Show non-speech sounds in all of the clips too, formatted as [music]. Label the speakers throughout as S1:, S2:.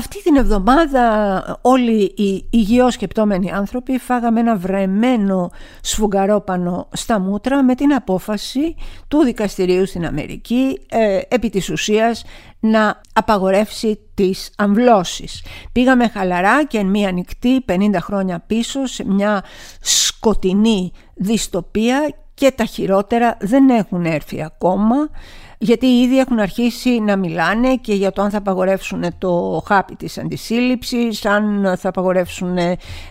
S1: Αυτή την εβδομάδα όλοι οι υγιώς σκεπτόμενοι άνθρωποι φάγαμε ένα βρεμένο σφουγγαρόπανο στα μούτρα με την απόφαση του δικαστηρίου στην Αμερική ε, επί της ουσίας να απαγορεύσει τις αμβλώσεις. Πήγαμε χαλαρά και εν μία νυχτή 50 χρόνια πίσω σε μια σκοτεινή δυστοπία και τα χειρότερα δεν έχουν έρθει ακόμα γιατί ήδη έχουν αρχίσει να μιλάνε και για το αν θα απαγορεύσουν το χάπι της αντισύλληψης, αν θα απαγορεύσουν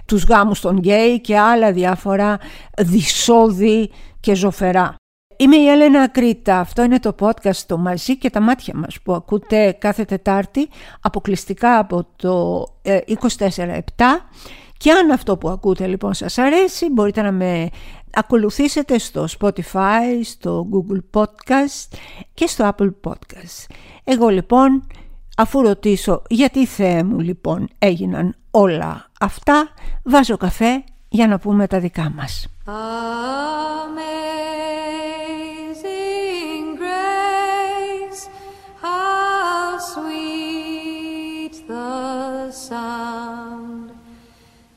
S1: τους γάμους των γκέι και άλλα διάφορα δυσόδη και ζωφερά. Είμαι η Έλενα Κρήτα, αυτό είναι το podcast το «Μαζί και τα μάτια μας» που ακούτε κάθε Τετάρτη αποκλειστικά από το 24-7 ε, και αν αυτό που ακούτε λοιπόν σας αρέσει μπορείτε να με ακολουθήσετε στο Spotify, στο Google Podcast και στο Apple Podcast. Εγώ λοιπόν αφού ρωτήσω γιατί Θεέ μου λοιπόν έγιναν όλα αυτά βάζω καφέ για να πούμε τα δικά μας.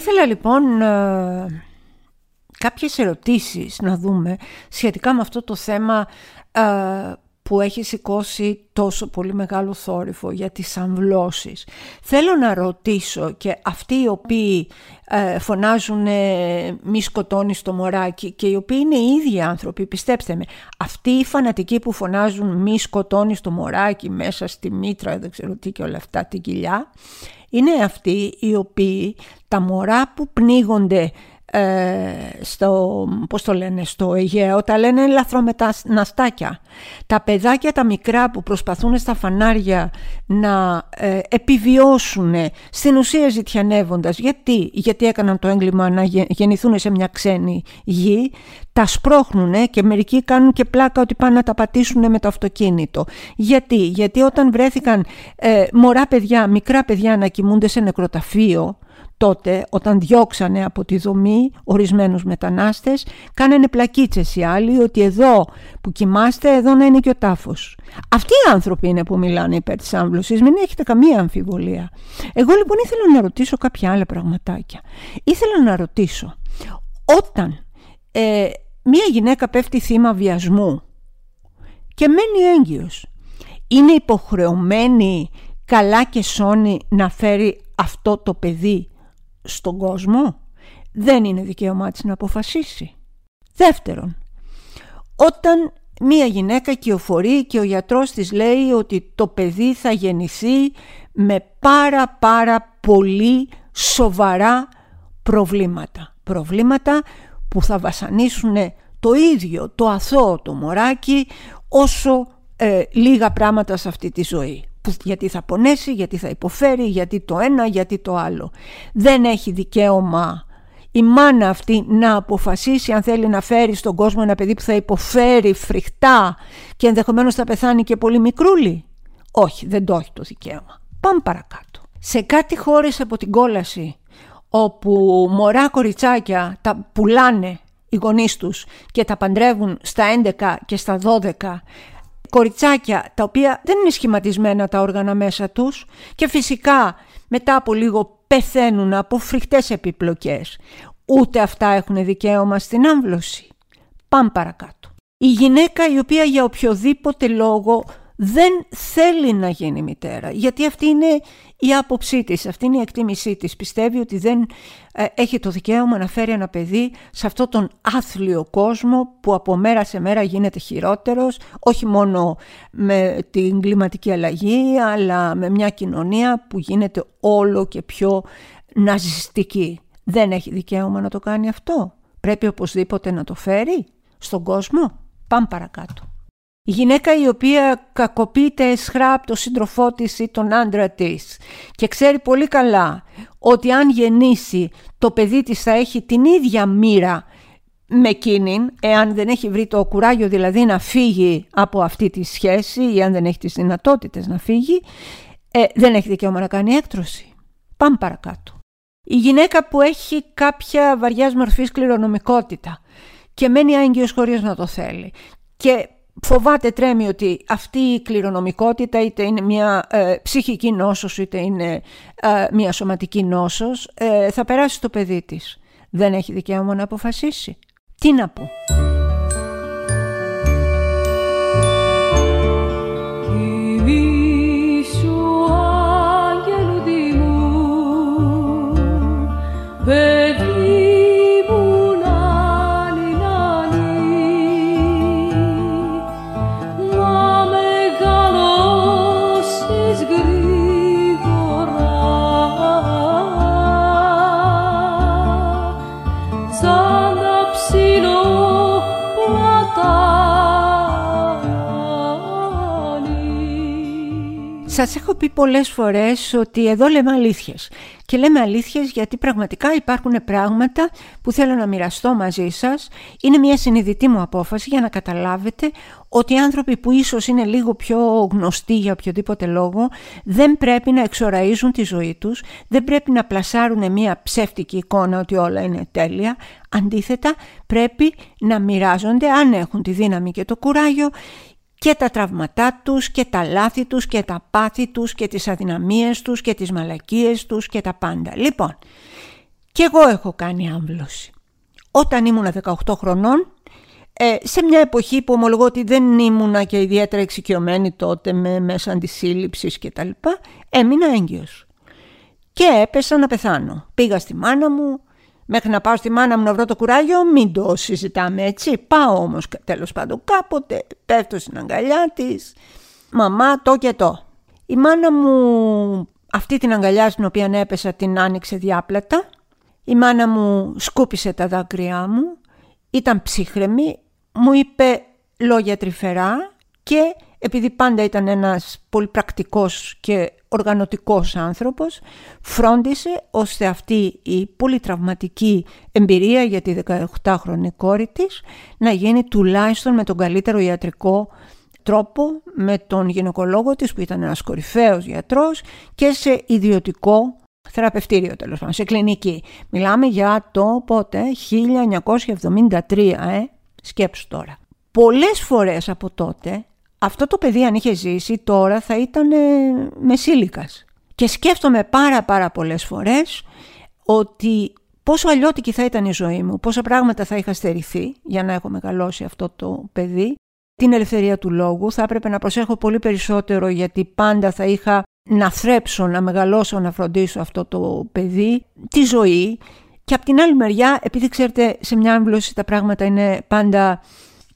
S1: Θα ήθελα λοιπόν ε, κάποιες ερωτήσεις να δούμε σχετικά με αυτό το θέμα ε, που έχει σηκώσει τόσο πολύ μεγάλο θόρυβο για τις αμβλώσεις. Θέλω να ρωτήσω και αυτοί οι οποίοι ε, φωνάζουν ε, μη σκοτώνεις το μωράκι και οι οποίοι είναι οι ίδιοι άνθρωποι, πιστέψτε με, αυτοί οι φανατικοί που φωνάζουν μη σκοτώνεις το μωράκι μέσα στη μήτρα, δεν ξέρω τι και όλα αυτά, την κοιλιά, είναι αυτοί οι οποίοι τα μωρά που πνίγονται ε, στο, πώς το λένε, στο Αιγαίο, τα λένε λαθρομεταναστάκια. Τα παιδάκια τα μικρά που προσπαθούν στα φανάρια να ε, επιβιώσουν στην ουσία ζητιανεύοντας. Γιατί; Γιατί έκαναν το έγκλημα να γεννηθούν σε μια ξένη γη, τα σπρώχνουν και μερικοί κάνουν και πλάκα ότι πάνε να τα πατήσουν με το αυτοκίνητο. Γιατί; Γιατί όταν βρέθηκαν ε, μωρά παιδιά, μικρά παιδιά να κοιμούνται σε νεκροταφείο, τότε όταν διώξανε από τη δομή ορισμένους μετανάστες κάνανε πλακίτσες οι άλλοι ότι εδώ που κοιμάστε εδώ να είναι και ο τάφος. Αυτοί οι άνθρωποι είναι που μιλάνε υπέρ της άμβλωσης, μην έχετε καμία αμφιβολία. Εγώ λοιπόν ήθελα να ρωτήσω κάποια άλλα πραγματάκια. Ήθελα να ρωτήσω όταν ε, μία γυναίκα πέφτει θύμα βιασμού και μένει έγκυος είναι υποχρεωμένη καλά και σώνει να φέρει αυτό το παιδί στον κόσμο. Δεν είναι δικαίωμά της να αποφασίσει. Δεύτερον, όταν μία γυναίκα κυοφορεί και ο γιατρός της λέει ότι το παιδί θα γεννηθεί με πάρα πάρα πολύ σοβαρά προβλήματα. Προβλήματα που θα βασανίσουν το ίδιο το αθώο το μωράκι όσο ε, λίγα πράγματα σε αυτή τη ζωή γιατί θα πονέσει, γιατί θα υποφέρει, γιατί το ένα, γιατί το άλλο. Δεν έχει δικαίωμα η μάνα αυτή να αποφασίσει αν θέλει να φέρει στον κόσμο ένα παιδί που θα υποφέρει φρικτά και ενδεχομένως θα πεθάνει και πολύ μικρούλι. Όχι, δεν το έχει το δικαίωμα. Πάμε παρακάτω. Σε κάτι χώρες από την κόλαση όπου μωρά κοριτσάκια τα πουλάνε οι γονείς τους και τα παντρεύουν στα 11 και στα 12 κοριτσάκια τα οποία δεν είναι σχηματισμένα τα όργανα μέσα τους και φυσικά μετά από λίγο πεθαίνουν από φρικτές επιπλοκές. Ούτε αυτά έχουν δικαίωμα στην άμβλωση. Πάμε παρακάτω. Η γυναίκα η οποία για οποιοδήποτε λόγο δεν θέλει να γίνει μητέρα γιατί αυτή είναι η άποψή της, αυτή είναι η εκτίμησή της. Πιστεύει ότι δεν ε, έχει το δικαίωμα να φέρει ένα παιδί σε αυτόν τον άθλιο κόσμο που από μέρα σε μέρα γίνεται χειρότερος όχι μόνο με την κλιματική αλλαγή αλλά με μια κοινωνία που γίνεται όλο και πιο ναζιστική. Δεν έχει δικαίωμα να το κάνει αυτό. Πρέπει οπωσδήποτε να το φέρει στον κόσμο. Πάμε παρακάτω Η γυναίκα η οποία κακοποιείται εσχρά από το σύντροφό της ή τον άντρα της και ξέρει πολύ καλά ότι αν γεννήσει το παιδί της θα έχει την ίδια μοίρα με εκείνην, εάν δεν έχει βρει το κουράγιο δηλαδή να φύγει από αυτή τη σχέση ή αν δεν έχει τις δυνατότητες να φύγει, ε, δεν έχει δικαίωμα να κάνει έκτρωση. Πάμε παρακάτω. Η γυναίκα που έχει κάποια βαριά μορφής κληρονομικότητα και μένει άγγιος χωρίς να το θέλει και φοβάται τρέμει ότι αυτή η κληρονομικότητα είτε είναι μια ε, ψυχική νόσος είτε είναι ε, μια σωματική νόσος ε, θα περάσει στο παιδί της. Δεν έχει δικαίωμα να αποφασίσει. Τι να πω. Σας έχω πει πολλές φορές ότι εδώ λέμε αλήθειες. Και λέμε αλήθειες γιατί πραγματικά υπάρχουν πράγματα που θέλω να μοιραστώ μαζί σας. Είναι μια συνειδητή μου απόφαση για να καταλάβετε ότι οι άνθρωποι που ίσως είναι λίγο πιο γνωστοί για οποιοδήποτε λόγο δεν πρέπει να εξοραίζουν τη ζωή τους, δεν πρέπει να πλασάρουν μια ψεύτικη εικόνα ότι όλα είναι τέλεια. Αντίθετα πρέπει να μοιράζονται αν έχουν τη δύναμη και το κουράγιο και τα τραυματά τους και τα λάθη τους και τα πάθη τους και τις αδυναμίες τους και τις μαλακίες τους και τα πάντα. Λοιπόν, και εγώ έχω κάνει άμβλωση. Όταν ήμουν 18 χρονών, ε, σε μια εποχή που ομολογώ ότι δεν ήμουνα και ιδιαίτερα εξοικειωμένη τότε με μέσα αντισύλληψης και τα λοιπά, έμεινα έγκυος. Και έπεσα να πεθάνω. Πήγα στη μάνα μου, Μέχρι να πάω στη μάνα μου να βρω το κουράγιο, μην το συζητάμε έτσι. Πάω όμως τέλος πάντων κάποτε, πέφτω στην αγκαλιά της. Μαμά το και το. Η μάνα μου αυτή την αγκαλιά στην οποία έπεσα την άνοιξε διάπλατα. Η μάνα μου σκούπισε τα δάκρυά μου, ήταν ψύχρεμη, μου είπε λόγια τρυφερά και επειδή πάντα ήταν ένας πολύ πρακτικός και οργανωτικός άνθρωπος, φρόντισε ώστε αυτή η πολύ τραυματική εμπειρία για τη 18χρονη κόρη της να γίνει τουλάχιστον με τον καλύτερο ιατρικό τρόπο με τον γυναικολόγο της που ήταν ένας κορυφαίος γιατρός και σε ιδιωτικό θεραπευτήριο τέλος πάντων, σε κλινική. Μιλάμε για το πότε, 1973, ε, σκέψου τώρα. Πολλές φορές από τότε αυτό το παιδί αν είχε ζήσει τώρα θα ήταν ε, μεσήλικας. Και σκέφτομαι πάρα πάρα πολλές φορές ότι πόσο αλλιώτικη θα ήταν η ζωή μου, πόσα πράγματα θα είχα στερηθεί για να έχω μεγαλώσει αυτό το παιδί. Την ελευθερία του λόγου θα έπρεπε να προσέχω πολύ περισσότερο γιατί πάντα θα είχα να θρέψω, να μεγαλώσω, να φροντίσω αυτό το παιδί, τη ζωή. Και από την άλλη μεριά, επειδή ξέρετε σε μια άμβλωση τα πράγματα είναι πάντα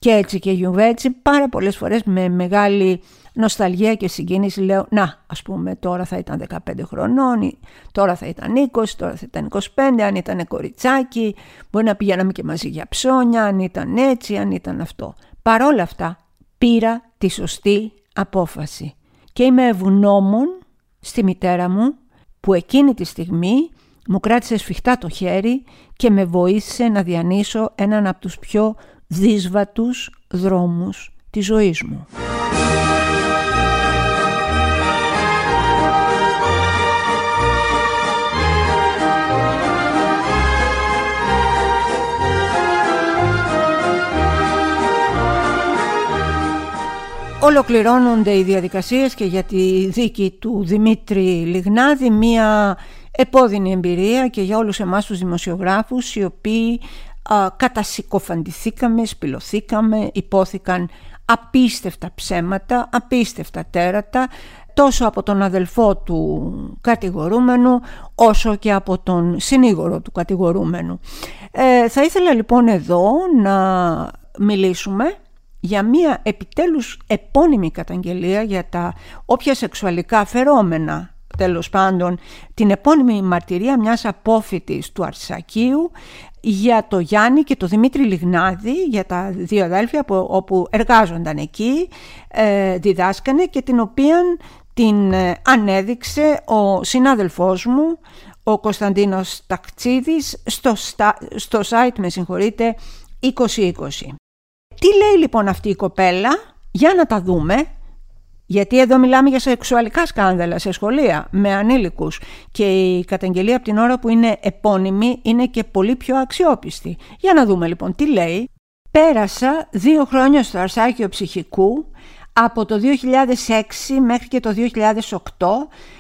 S1: και έτσι και γιουβέτσι πάρα πολλές φορές με μεγάλη νοσταλγία και συγκίνηση λέω να ας πούμε τώρα θα ήταν 15 χρονών, τώρα θα ήταν 20, τώρα θα ήταν 25, αν ήταν κοριτσάκι, μπορεί να πηγαίναμε και μαζί για ψώνια, αν ήταν έτσι, αν ήταν αυτό. Παρόλα αυτά πήρα τη σωστή απόφαση και είμαι ευγνώμων στη μητέρα μου που εκείνη τη στιγμή μου κράτησε σφιχτά το χέρι και με βοήθησε να διανύσω έναν από τους πιο δύσβατους δρόμους της ζωής μου. Ολοκληρώνονται οι διαδικασίες και για τη δίκη του Δημήτρη Λιγνάδη μία επώδυνη εμπειρία και για όλους εμάς τους δημοσιογράφους οι οποίοι κατασυκοφαντηθήκαμε, σπηλωθήκαμε, υπόθηκαν απίστευτα ψέματα, απίστευτα τέρατα τόσο από τον αδελφό του κατηγορούμενου όσο και από τον συνήγορο του κατηγορούμενου. Ε, θα ήθελα λοιπόν εδώ να μιλήσουμε για μία επιτέλους επώνυμη καταγγελία για τα όποια σεξουαλικά φερόμενα τέλος πάντων την επώνυμη μαρτυρία μιας απόφοιτης του Αρσακίου για το Γιάννη και το Δημήτρη Λιγνάδη, για τα δύο αδέλφια που, όπου εργάζονταν εκεί, ε, διδάσκανε και την οποία την ε, ανέδειξε ο συνάδελφός μου, ο Κωνσταντίνος Ταξίδης, στο, στο site, με συγχωρείτε, 2020. Τι λέει λοιπόν αυτή η κοπέλα, για να τα δούμε, γιατί εδώ μιλάμε για σεξουαλικά σκάνδαλα σε σχολεία με ανήλικους και η καταγγελία από την ώρα που είναι επώνυμη είναι και πολύ πιο αξιόπιστη. Για να δούμε λοιπόν τι λέει. Πέρασα δύο χρόνια στο Αρσάκιο Ψυχικού από το 2006 μέχρι και το 2008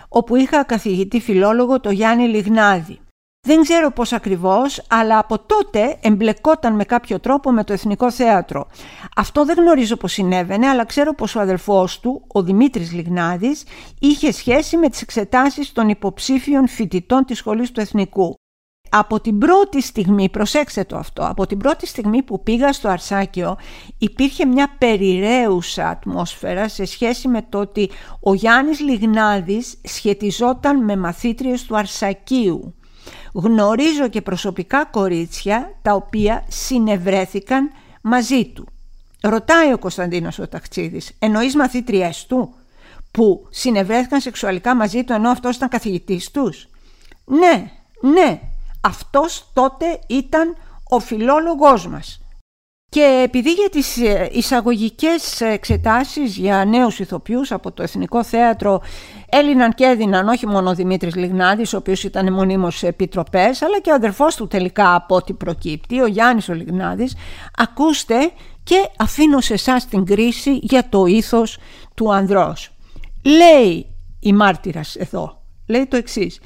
S1: όπου είχα καθηγητή φιλόλογο το Γιάννη Λιγνάδη. Δεν ξέρω πώς ακριβώς, αλλά από τότε εμπλεκόταν με κάποιο τρόπο με το Εθνικό Θέατρο. Αυτό δεν γνωρίζω πώς συνέβαινε, αλλά ξέρω πως ο αδελφός του, ο Δημήτρης Λιγνάδης, είχε σχέση με τις εξετάσεις των υποψήφιων φοιτητών της Σχολής του Εθνικού. Από την πρώτη στιγμή, προσέξτε το αυτό, από την πρώτη στιγμή που πήγα στο Αρσάκιο υπήρχε μια περιραίουσα ατμόσφαιρα σε σχέση με το ότι ο Γιάννης Λιγνάδης σχετιζόταν με μαθήτριες του Αρσακίου. Γνωρίζω και προσωπικά κορίτσια τα οποία συνευρέθηκαν μαζί του. Ρωτάει ο Κωνσταντίνος ο Ταξίδης, εννοείς μαθήτριές του που συνευρέθηκαν σεξουαλικά μαζί του ενώ αυτός ήταν καθηγητής τους; Ναι, ναι, αυτός τότε ήταν ο φιλόλογός μας. Και επειδή για τις ε, εισαγωγικές εξετάσεις για νέους ηθοποιούς από το Εθνικό Θέατρο έλυναν και έδιναν όχι μόνο ο Δημήτρης Λιγνάδης, ο οποίος ήταν μονίμως σε επιτροπές, αλλά και ο αδερφός του τελικά από ό,τι προκύπτει, ο Γιάννης ο Λιγνάδης, ακούστε και αφήνω σε εσάς την κρίση για το ήθος του ανδρός. Λέει η μάρτυρας εδώ, λέει το εξής.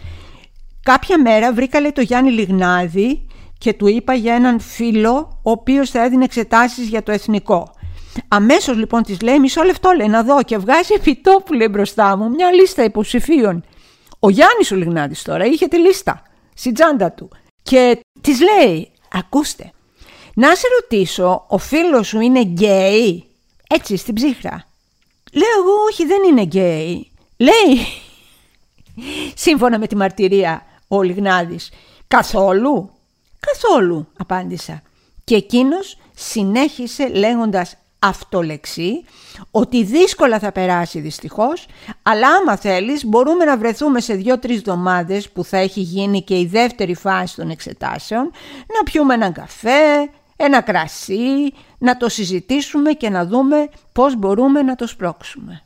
S1: Κάποια μέρα βρήκα λέει το Γιάννη Λιγνάδη και του είπα για έναν φίλο ο οποίος θα έδινε εξετάσεις για το εθνικό. Αμέσως λοιπόν της λέει μισό λεπτό λέει να δω και βγάζει επιτόπου λέει μπροστά μου μια λίστα υποψηφίων. Ο Γιάννης ο Λιγνάδης τώρα είχε τη λίστα στην τσάντα του και της λέει ακούστε να σε ρωτήσω ο φίλος σου είναι γκέι; Έτσι στην ψύχρα. Λέω εγώ όχι δεν είναι γκέι. Λέει [laughs] σύμφωνα με τη μαρτυρία ο Λιγνάδης καθόλου Καθόλου, απάντησα. Και εκείνος συνέχισε λέγοντας αυτολεξή ότι δύσκολα θα περάσει δυστυχώς αλλά άμα θέλεις μπορούμε να βρεθούμε σε δύο-τρεις εβδομάδες που θα έχει γίνει και η δεύτερη φάση των εξετάσεων να πιούμε έναν καφέ, ένα κρασί, να το συζητήσουμε και να δούμε πώς μπορούμε να το σπρώξουμε.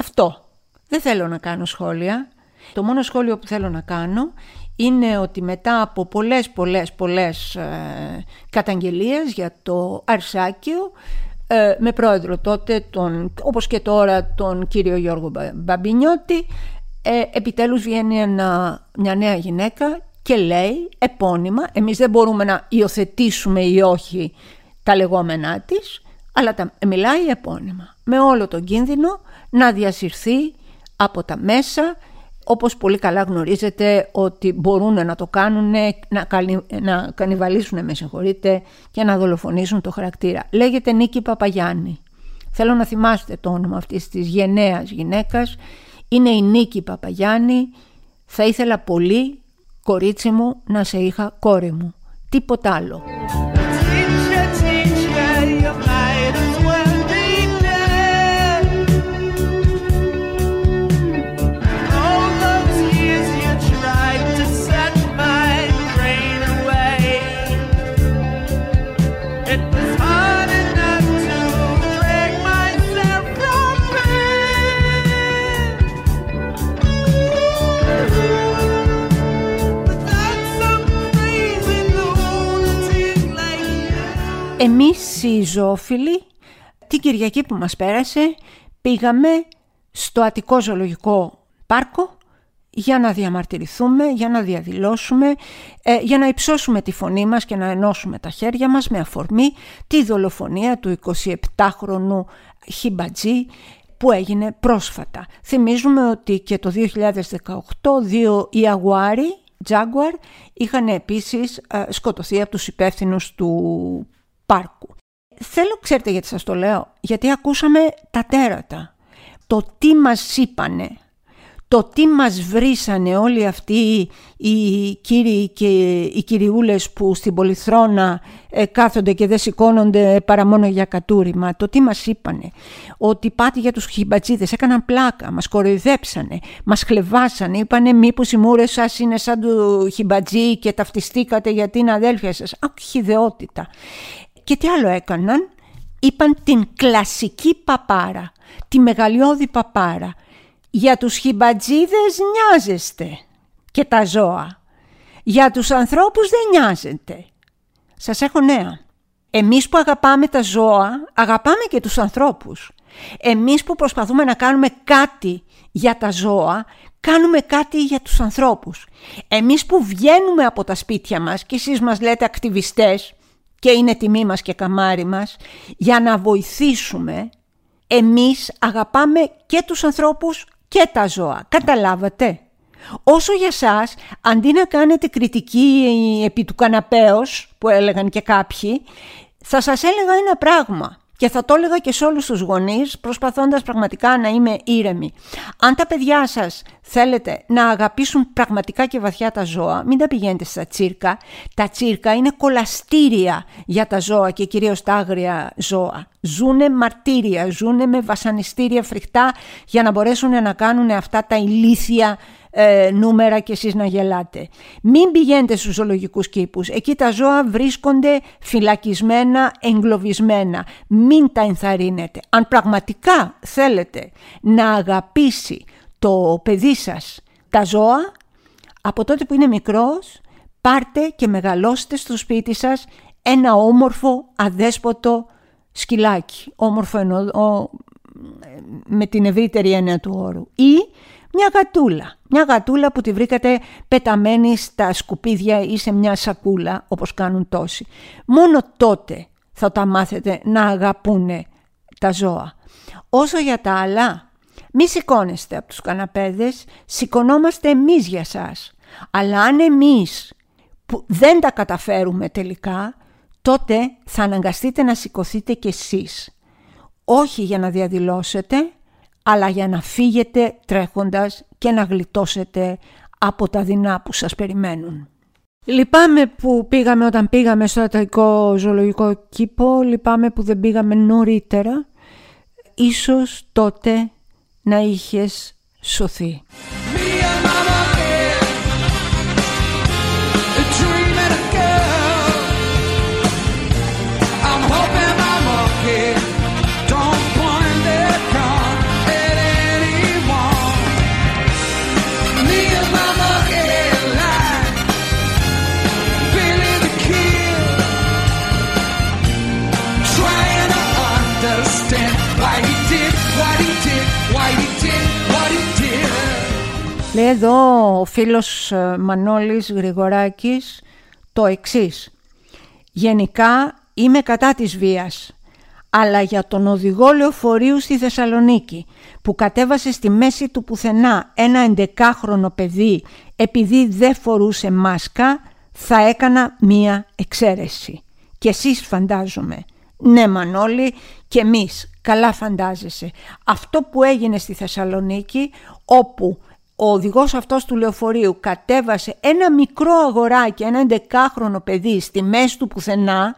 S1: Αυτό. Δεν θέλω να κάνω σχόλια. Το μόνο σχόλιο που θέλω να κάνω είναι ότι μετά από πολλές πολλές πολλές ε, καταγγελίες για το Αρσάκιο ε, με πρόεδρο τότε τον, όπως και τώρα τον κύριο Γιώργο Μπαμπινιώτη ε, επιτέλους βγαίνει μια νέα γυναίκα και λέει επώνυμα εμείς δεν μπορούμε να υιοθετήσουμε ή όχι τα λεγόμενά της αλλά τα, μιλάει επώνυμα με όλο τον κίνδυνο να διασυρθεί από τα μέσα όπως πολύ καλά γνωρίζετε ότι μπορούν να το κάνουν, να, να κανιβαλίσουν με συγχωρείτε και να δολοφονήσουν το χαρακτήρα. Λέγεται Νίκη Παπαγιάννη. Θέλω να θυμάστε το όνομα αυτής της γενναίας γυναίκας. Είναι η Νίκη Παπαγιάννη. Θα ήθελα πολύ, κορίτσι μου, να σε είχα κόρη μου. Τίποτα άλλο. Εμείς οι ζωόφιλοι την Κυριακή που μας πέρασε πήγαμε στο Αττικό Ζωολογικό Πάρκο για να διαμαρτυρηθούμε, για να διαδηλώσουμε, ε, για να υψώσουμε τη φωνή μας και να ενώσουμε τα χέρια μας με αφορμή τη δολοφονία του 27χρονου Χιμπατζή που έγινε πρόσφατα. Θυμίζουμε ότι και το 2018 δύο Ιαγουάρι, Jaguar, είχαν επίσης ε, σκοτωθεί από τους υπεύθυνους του πάρκου. Θέλω, ξέρετε γιατί σας το λέω, γιατί ακούσαμε τα τέρατα. Το τι μας είπανε, το τι μας βρήσανε όλοι αυτοί οι κύριοι και οι κυριούλες που στην Πολυθρόνα ε, κάθονται και δεν σηκώνονται παρά μόνο για κατούριμα, το τι μας είπανε, ότι πάτε για τους χιμπατζίδες, έκαναν πλάκα, μας κοροϊδέψανε, μας χλεβάσανε, είπανε μήπως οι μούρες σας είναι σαν του χιμπατζή και ταυτιστήκατε γιατί είναι αδέλφια σας. Αχ, Και τι άλλο έκαναν, είπαν την κλασική παπάρα, τη μεγαλειώδη παπάρα, για τους χιμπατζίδες νοιάζεστε και τα ζώα. Για τους ανθρώπους δεν νοιάζετε. Σας έχω νέα. Εμείς που αγαπάμε τα ζώα, αγαπάμε και τους ανθρώπους. Εμείς που προσπαθούμε να κάνουμε κάτι για τα ζώα, κάνουμε κάτι για τους ανθρώπους. Εμείς που βγαίνουμε από τα σπίτια μας και εσείς μας λέτε ακτιβιστές και είναι τιμή μας και καμάρι μας, για να βοηθήσουμε, εμείς αγαπάμε και τους ανθρώπους και τα ζώα. Καταλάβατε; Όσο για σας, αντί να κάνετε κριτική επί του καναπέως, που έλεγαν και κάποιοι, θα σας έλεγα ένα πράγμα. Και θα το έλεγα και σε όλους τους γονείς, προσπαθώντας πραγματικά να είμαι ήρεμη. Αν τα παιδιά σας θέλετε να αγαπήσουν πραγματικά και βαθιά τα ζώα, μην τα πηγαίνετε στα τσίρκα. Τα τσίρκα είναι κολαστήρια για τα ζώα και κυρίως τα άγρια ζώα. Ζούνε μαρτύρια, ζούνε με βασανιστήρια φρικτά για να μπορέσουν να κάνουν αυτά τα ηλίθια ε, νούμερα και εσείς να γελάτε. Μην πηγαίνετε στους ζωολογικούς κήπους. Εκεί τα ζώα βρίσκονται φυλακισμένα, εγκλωβισμένα. Μην τα ενθαρρύνετε. Αν πραγματικά θέλετε να αγαπήσει το παιδί σας τα ζώα, από τότε που είναι μικρός, πάρτε και μεγαλώστε στο σπίτι σας ένα όμορφο, αδέσποτο σκυλάκι. Όμορφο εννοώ με την ευρύτερη έννοια του όρου. Ή μια γατούλα. Μια γατούλα που τη βρήκατε πεταμένη στα σκουπίδια ή σε μια σακούλα όπως κάνουν τόσοι. Μόνο τότε θα τα μάθετε να αγαπούνε τα ζώα. Όσο για τα άλλα, μη σηκώνεστε από τους καναπέδες, σηκωνόμαστε εμείς για σας. Αλλά αν εμείς που δεν τα καταφέρουμε τελικά, τότε θα αναγκαστείτε να σηκωθείτε κι εσείς. Όχι για να διαδηλώσετε, αλλά για να φύγετε τρέχοντας και να γλιτώσετε από τα δεινά που σας περιμένουν. Λυπάμαι που πήγαμε όταν πήγαμε στο Αταϊκό Ζωολογικό Κήπο, λυπάμαι που δεν πήγαμε νωρίτερα. Ίσως τότε να είχες σωθεί. Λέει εδώ ο φίλος ε, Μανώλης Γρηγοράκης το εξής. Γενικά είμαι κατά της βίας, αλλά για τον οδηγό λεωφορείου στη Θεσσαλονίκη που κατέβασε στη μέση του πουθενά ένα εντεκάχρονο παιδί επειδή δεν φορούσε μάσκα θα έκανα μία εξαίρεση. Και εσείς φαντάζομαι. Ναι Μανώλη και εμείς καλά φαντάζεσαι. Αυτό που έγινε στη Θεσσαλονίκη όπου ο οδηγός αυτός του λεωφορείου κατέβασε ένα μικρό αγοράκι, ένα εντεκάχρονο παιδί στη μέση του πουθενά,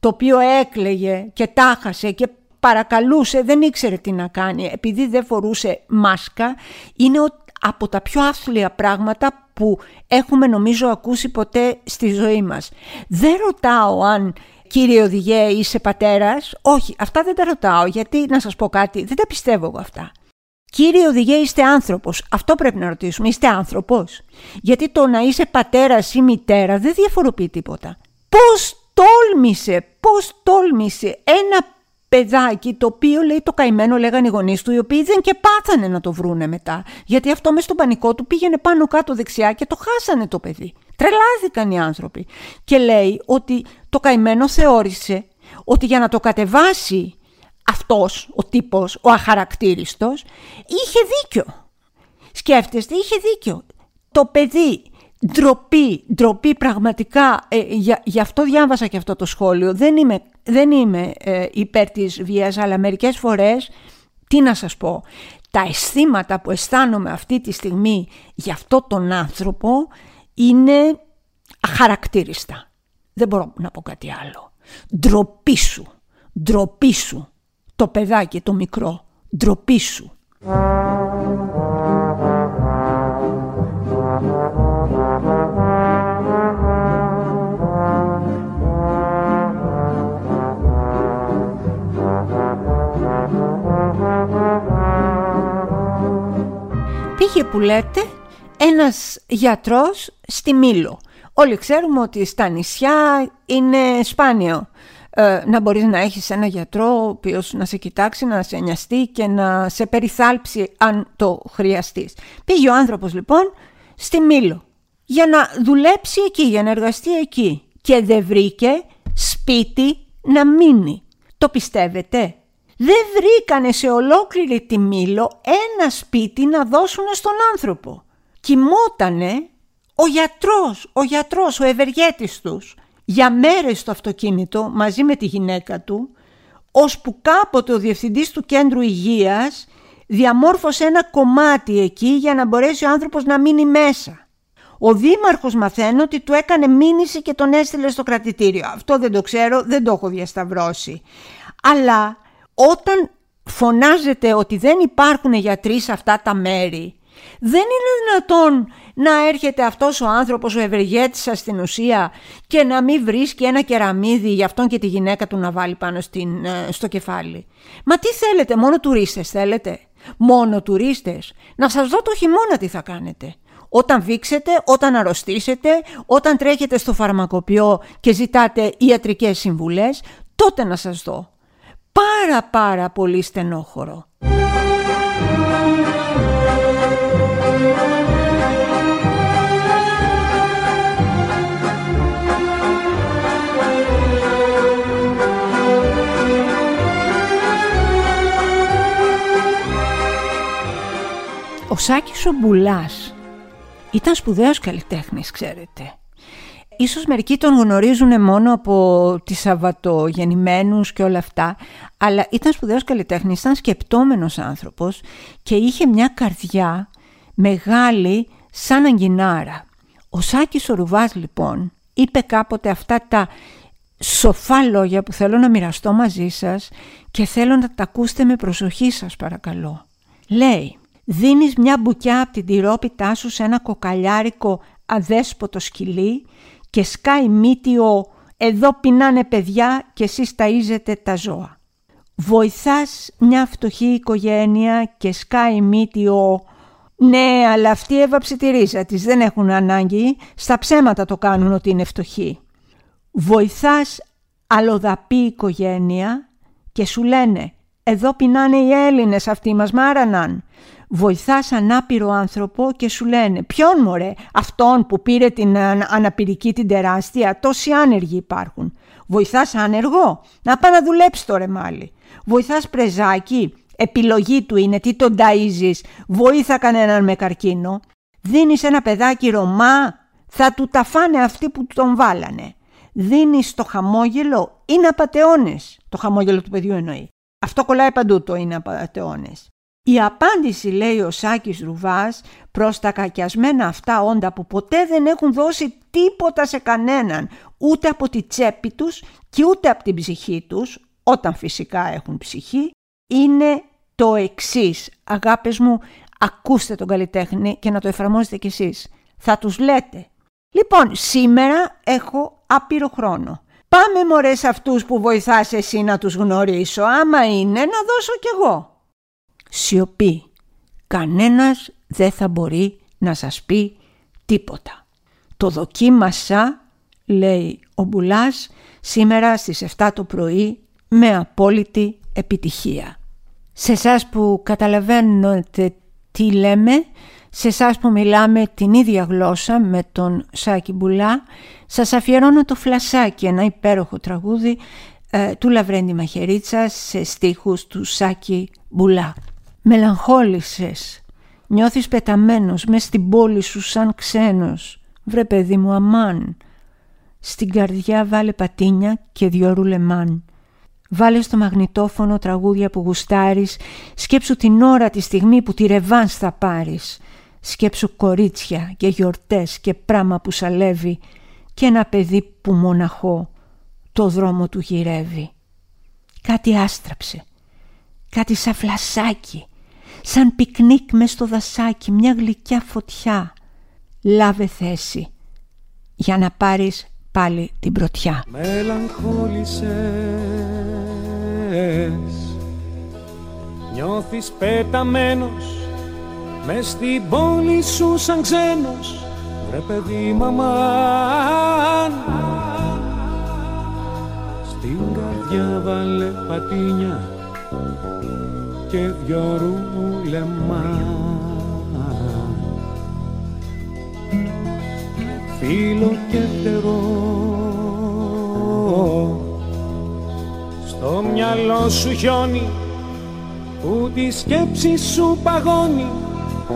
S1: το οποίο έκλαιγε και τάχασε και παρακαλούσε, δεν ήξερε τι να κάνει επειδή δεν φορούσε μάσκα, είναι από τα πιο άθλια πράγματα που έχουμε νομίζω ακούσει ποτέ στη ζωή μας. Δεν ρωτάω αν κύριε οδηγέ είσαι πατέρας, όχι αυτά δεν τα ρωτάω γιατί να σας πω κάτι, δεν τα πιστεύω εγώ αυτά. Κύριε οδηγέ, είστε άνθρωπος. Αυτό πρέπει να ρωτήσουμε. Είστε άνθρωπος. Γιατί το να είσαι πατέρας ή μητέρα δεν διαφοροποιεί τίποτα. Πώς τόλμησε, πώς τόλμησε ένα παιδάκι το οποίο λέει το καημένο λέγανε οι γονείς του οι οποίοι δεν και πάθανε να το βρούνε μετά γιατί αυτό μες στον πανικό του πήγαινε πάνω κάτω δεξιά και το χάσανε το παιδί τρελάθηκαν οι άνθρωποι και λέει ότι το καημένο θεώρησε ότι για να το κατεβάσει αυτός ο τύπος, ο αχαρακτήριστος, είχε δίκιο. Σκέφτεστε, είχε δίκιο. Το παιδί, ντροπή, ντροπή πραγματικά, ε, για, γι' αυτό διάβασα και αυτό το σχόλιο. Δεν είμαι, δεν είμαι ε, υπέρ της βίας, αλλά μερικές φορές, τι να σας πω, τα αισθήματα που αισθάνομαι αυτή τη στιγμή για αυτό τον άνθρωπο είναι αχαρακτήριστα. Δεν μπορώ να πω κάτι άλλο. Ντροπή σου, ντροπή σου, το παιδάκι το μικρό, ντροπή σου. Πήγε που λέτε ένας γιατρός στη Μήλο. Όλοι ξέρουμε ότι στα νησιά είναι σπάνιο ε, να μπορείς να έχεις ένα γιατρό ο οποίος να σε κοιτάξει, να σε νοιαστεί και να σε περιθάλψει αν το χρειαστείς. Πήγε ο άνθρωπος λοιπόν στη Μήλο για να δουλέψει εκεί, για να εργαστεί εκεί και δεν βρήκε σπίτι να μείνει. Το πιστεύετε; Δεν βρήκανε σε ολόκληρη τη Μήλο ένα σπίτι να δώσουν στον άνθρωπο. Κοιμότανε ο γιατρός, ο γιατρός, ο ευεργέτης τους για μέρες στο αυτοκίνητο μαζί με τη γυναίκα του, ώσπου κάποτε ο διευθυντής του κέντρου υγείας διαμόρφωσε ένα κομμάτι εκεί για να μπορέσει ο άνθρωπος να μείνει μέσα. Ο δήμαρχος μαθαίνω ότι του έκανε μήνυση και τον έστειλε στο κρατητήριο. Αυτό δεν το ξέρω, δεν το έχω διασταυρώσει. Αλλά όταν φωνάζεται ότι δεν υπάρχουν γιατροί σε αυτά τα μέρη, δεν είναι δυνατόν να έρχεται αυτός ο άνθρωπος, ο ευεργέτης σας στην ουσία και να μην βρίσκει ένα κεραμίδι για αυτόν και τη γυναίκα του να βάλει πάνω στην, ε, στο κεφάλι. Μα τι θέλετε, μόνο τουρίστες θέλετε; Μόνο τουρίστες. Να σας δω το χειμώνα τι θα κάνετε. Όταν βήξετε, όταν αρρωστήσετε, όταν τρέχετε στο φαρμακοποιό και ζητάτε ιατρικές συμβουλές, τότε να σας δω. Πάρα πάρα πολύ στενόχωρο. Ο Σάκης ο Μπουλάς ήταν σπουδαίος καλλιτέχνης, ξέρετε. Ίσως μερικοί τον γνωρίζουν μόνο από τις Σαββατογεννημένους και όλα αυτά, αλλά ήταν σπουδαίος καλλιτέχνης, ήταν σκεπτόμενος άνθρωπος και είχε μια καρδιά μεγάλη σαν αγκινάρα. Ο Σάκης ο Ρουβάς λοιπόν είπε κάποτε αυτά τα σοφά λόγια που θέλω να μοιραστώ μαζί σας και θέλω να τα ακούσετε με προσοχή σας παρακαλώ. Λέει Δίνεις μια μπουκιά από την τυρόπιτά σου σε ένα κοκαλιάρικο αδέσποτο σκυλί και σκάει μύτιο «Εδώ πεινάνε παιδιά και εσείς ταΐζετε τα ζώα». Βοηθάς μια φτωχή οικογένεια και σκάει μύτιο «Ναι, αλλά αυτή έβαψε τη ρίζα της, δεν έχουν ανάγκη, στα ψέματα το κάνουν ότι είναι φτωχοί». Βοηθάς αλλοδαπή οικογένεια και σου λένε «Εδώ πεινάνε οι Έλληνες αυτοί μας μάραναν» βοηθάς ανάπηρο άνθρωπο και σου λένε ποιον μωρέ, αυτόν που πήρε την αναπηρική την τεράστια, τόσοι άνεργοι υπάρχουν. Βοηθάς άνεργο, να πάει να δουλέψει το ρεμάλι. Βοηθάς πρεζάκι, επιλογή του είναι τι τον ταΐζεις, βοήθα κανέναν με καρκίνο. Δίνεις ένα παιδάκι Ρωμά, θα του τα φάνε αυτοί που τον βάλανε. Δίνεις το χαμόγελο, είναι απατεώνες. Το χαμόγελο του παιδιού εννοεί. Αυτό κολλάει παντού το είναι απατεώνες. Η απάντηση λέει ο Σάκης Ρουβάς προς τα κακιασμένα αυτά όντα που ποτέ δεν έχουν δώσει τίποτα σε κανέναν ούτε από τη τσέπη τους και ούτε από την ψυχή τους όταν φυσικά έχουν ψυχή είναι το εξής. Αγάπες μου ακούστε τον καλλιτέχνη και να το εφαρμόζετε κι εσείς. Θα τους λέτε. Λοιπόν σήμερα έχω άπειρο χρόνο. Πάμε μωρές σε αυτούς που βοηθάς εσύ να τους γνωρίσω. Άμα είναι να δώσω κι εγώ Σιωπή. Κανένας δεν θα μπορεί να σας πει τίποτα. Το δοκίμασα, λέει ο Μπουλάς, σήμερα στις 7 το πρωί με απόλυτη επιτυχία. Σε εσάς που καταλαβαίνετε τι λέμε, σε εσάς που μιλάμε την ίδια γλώσσα με τον Σάκη Μπουλά, σας αφιερώνω το φλασάκι, ένα υπέροχο τραγούδι ε, του Λαβρέντη Μαχαιρίτσας σε στίχους του Σάκη Μπουλά. Μελαγχόλησες, νιώθεις πεταμένος μες στην πόλη σου σαν ξένος. Βρε παιδί μου αμάν, στην καρδιά βάλε πατίνια και δυο ρουλεμάν. Βάλε στο μαγνητόφωνο τραγούδια που γουστάρεις, σκέψου την ώρα τη στιγμή που τη ρεβάνς θα πάρεις. Σκέψου κορίτσια και γιορτές και πράμα που σαλεύει και ένα παιδί που μοναχό το δρόμο του γυρεύει. Κάτι άστραψε, κάτι σαν φλασάκι, σαν πικνίκ μες στο δασάκι, μια γλυκιά φωτιά. Λάβε θέση για να πάρεις πάλι την πρωτιά.
S2: Μελαγχόλησες Νιώθεις πεταμένος μες στην πόλη σου σαν ξένος Βρε παιδί μαμάν Στην καρδιά βάλε πατίνια και δυο ρούλεμα Φίλο και φτερό Στο μυαλό σου χιόνι που τη σκέψη σου παγώνει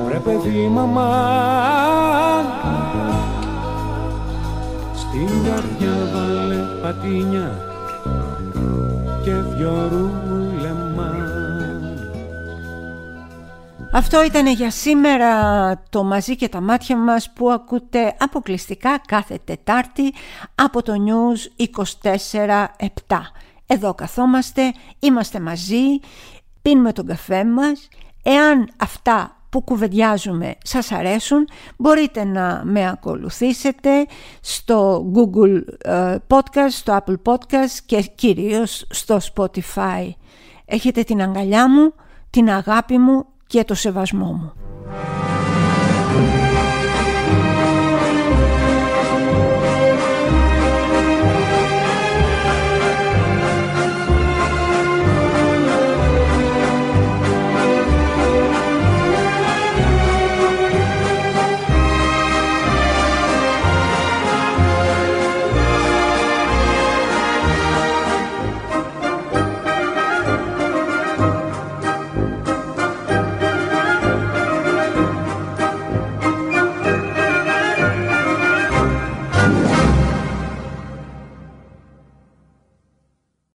S2: Βρε παιδί μαμά. Στην καρδιά βάλε πατίνια και δυο ρούλεμα
S1: Αυτό ήταν για σήμερα το μαζί και τα μάτια μας που ακούτε αποκλειστικά κάθε Τετάρτη από το News 24-7. Εδώ καθόμαστε, είμαστε μαζί, πίνουμε τον καφέ μας. Εάν αυτά που κουβεντιάζουμε σας αρέσουν μπορείτε να με ακολουθήσετε στο Google ε, Podcast, στο Apple Podcast και κυρίως στο Spotify. Έχετε την αγκαλιά μου, την αγάπη μου και το σεβασμό μου.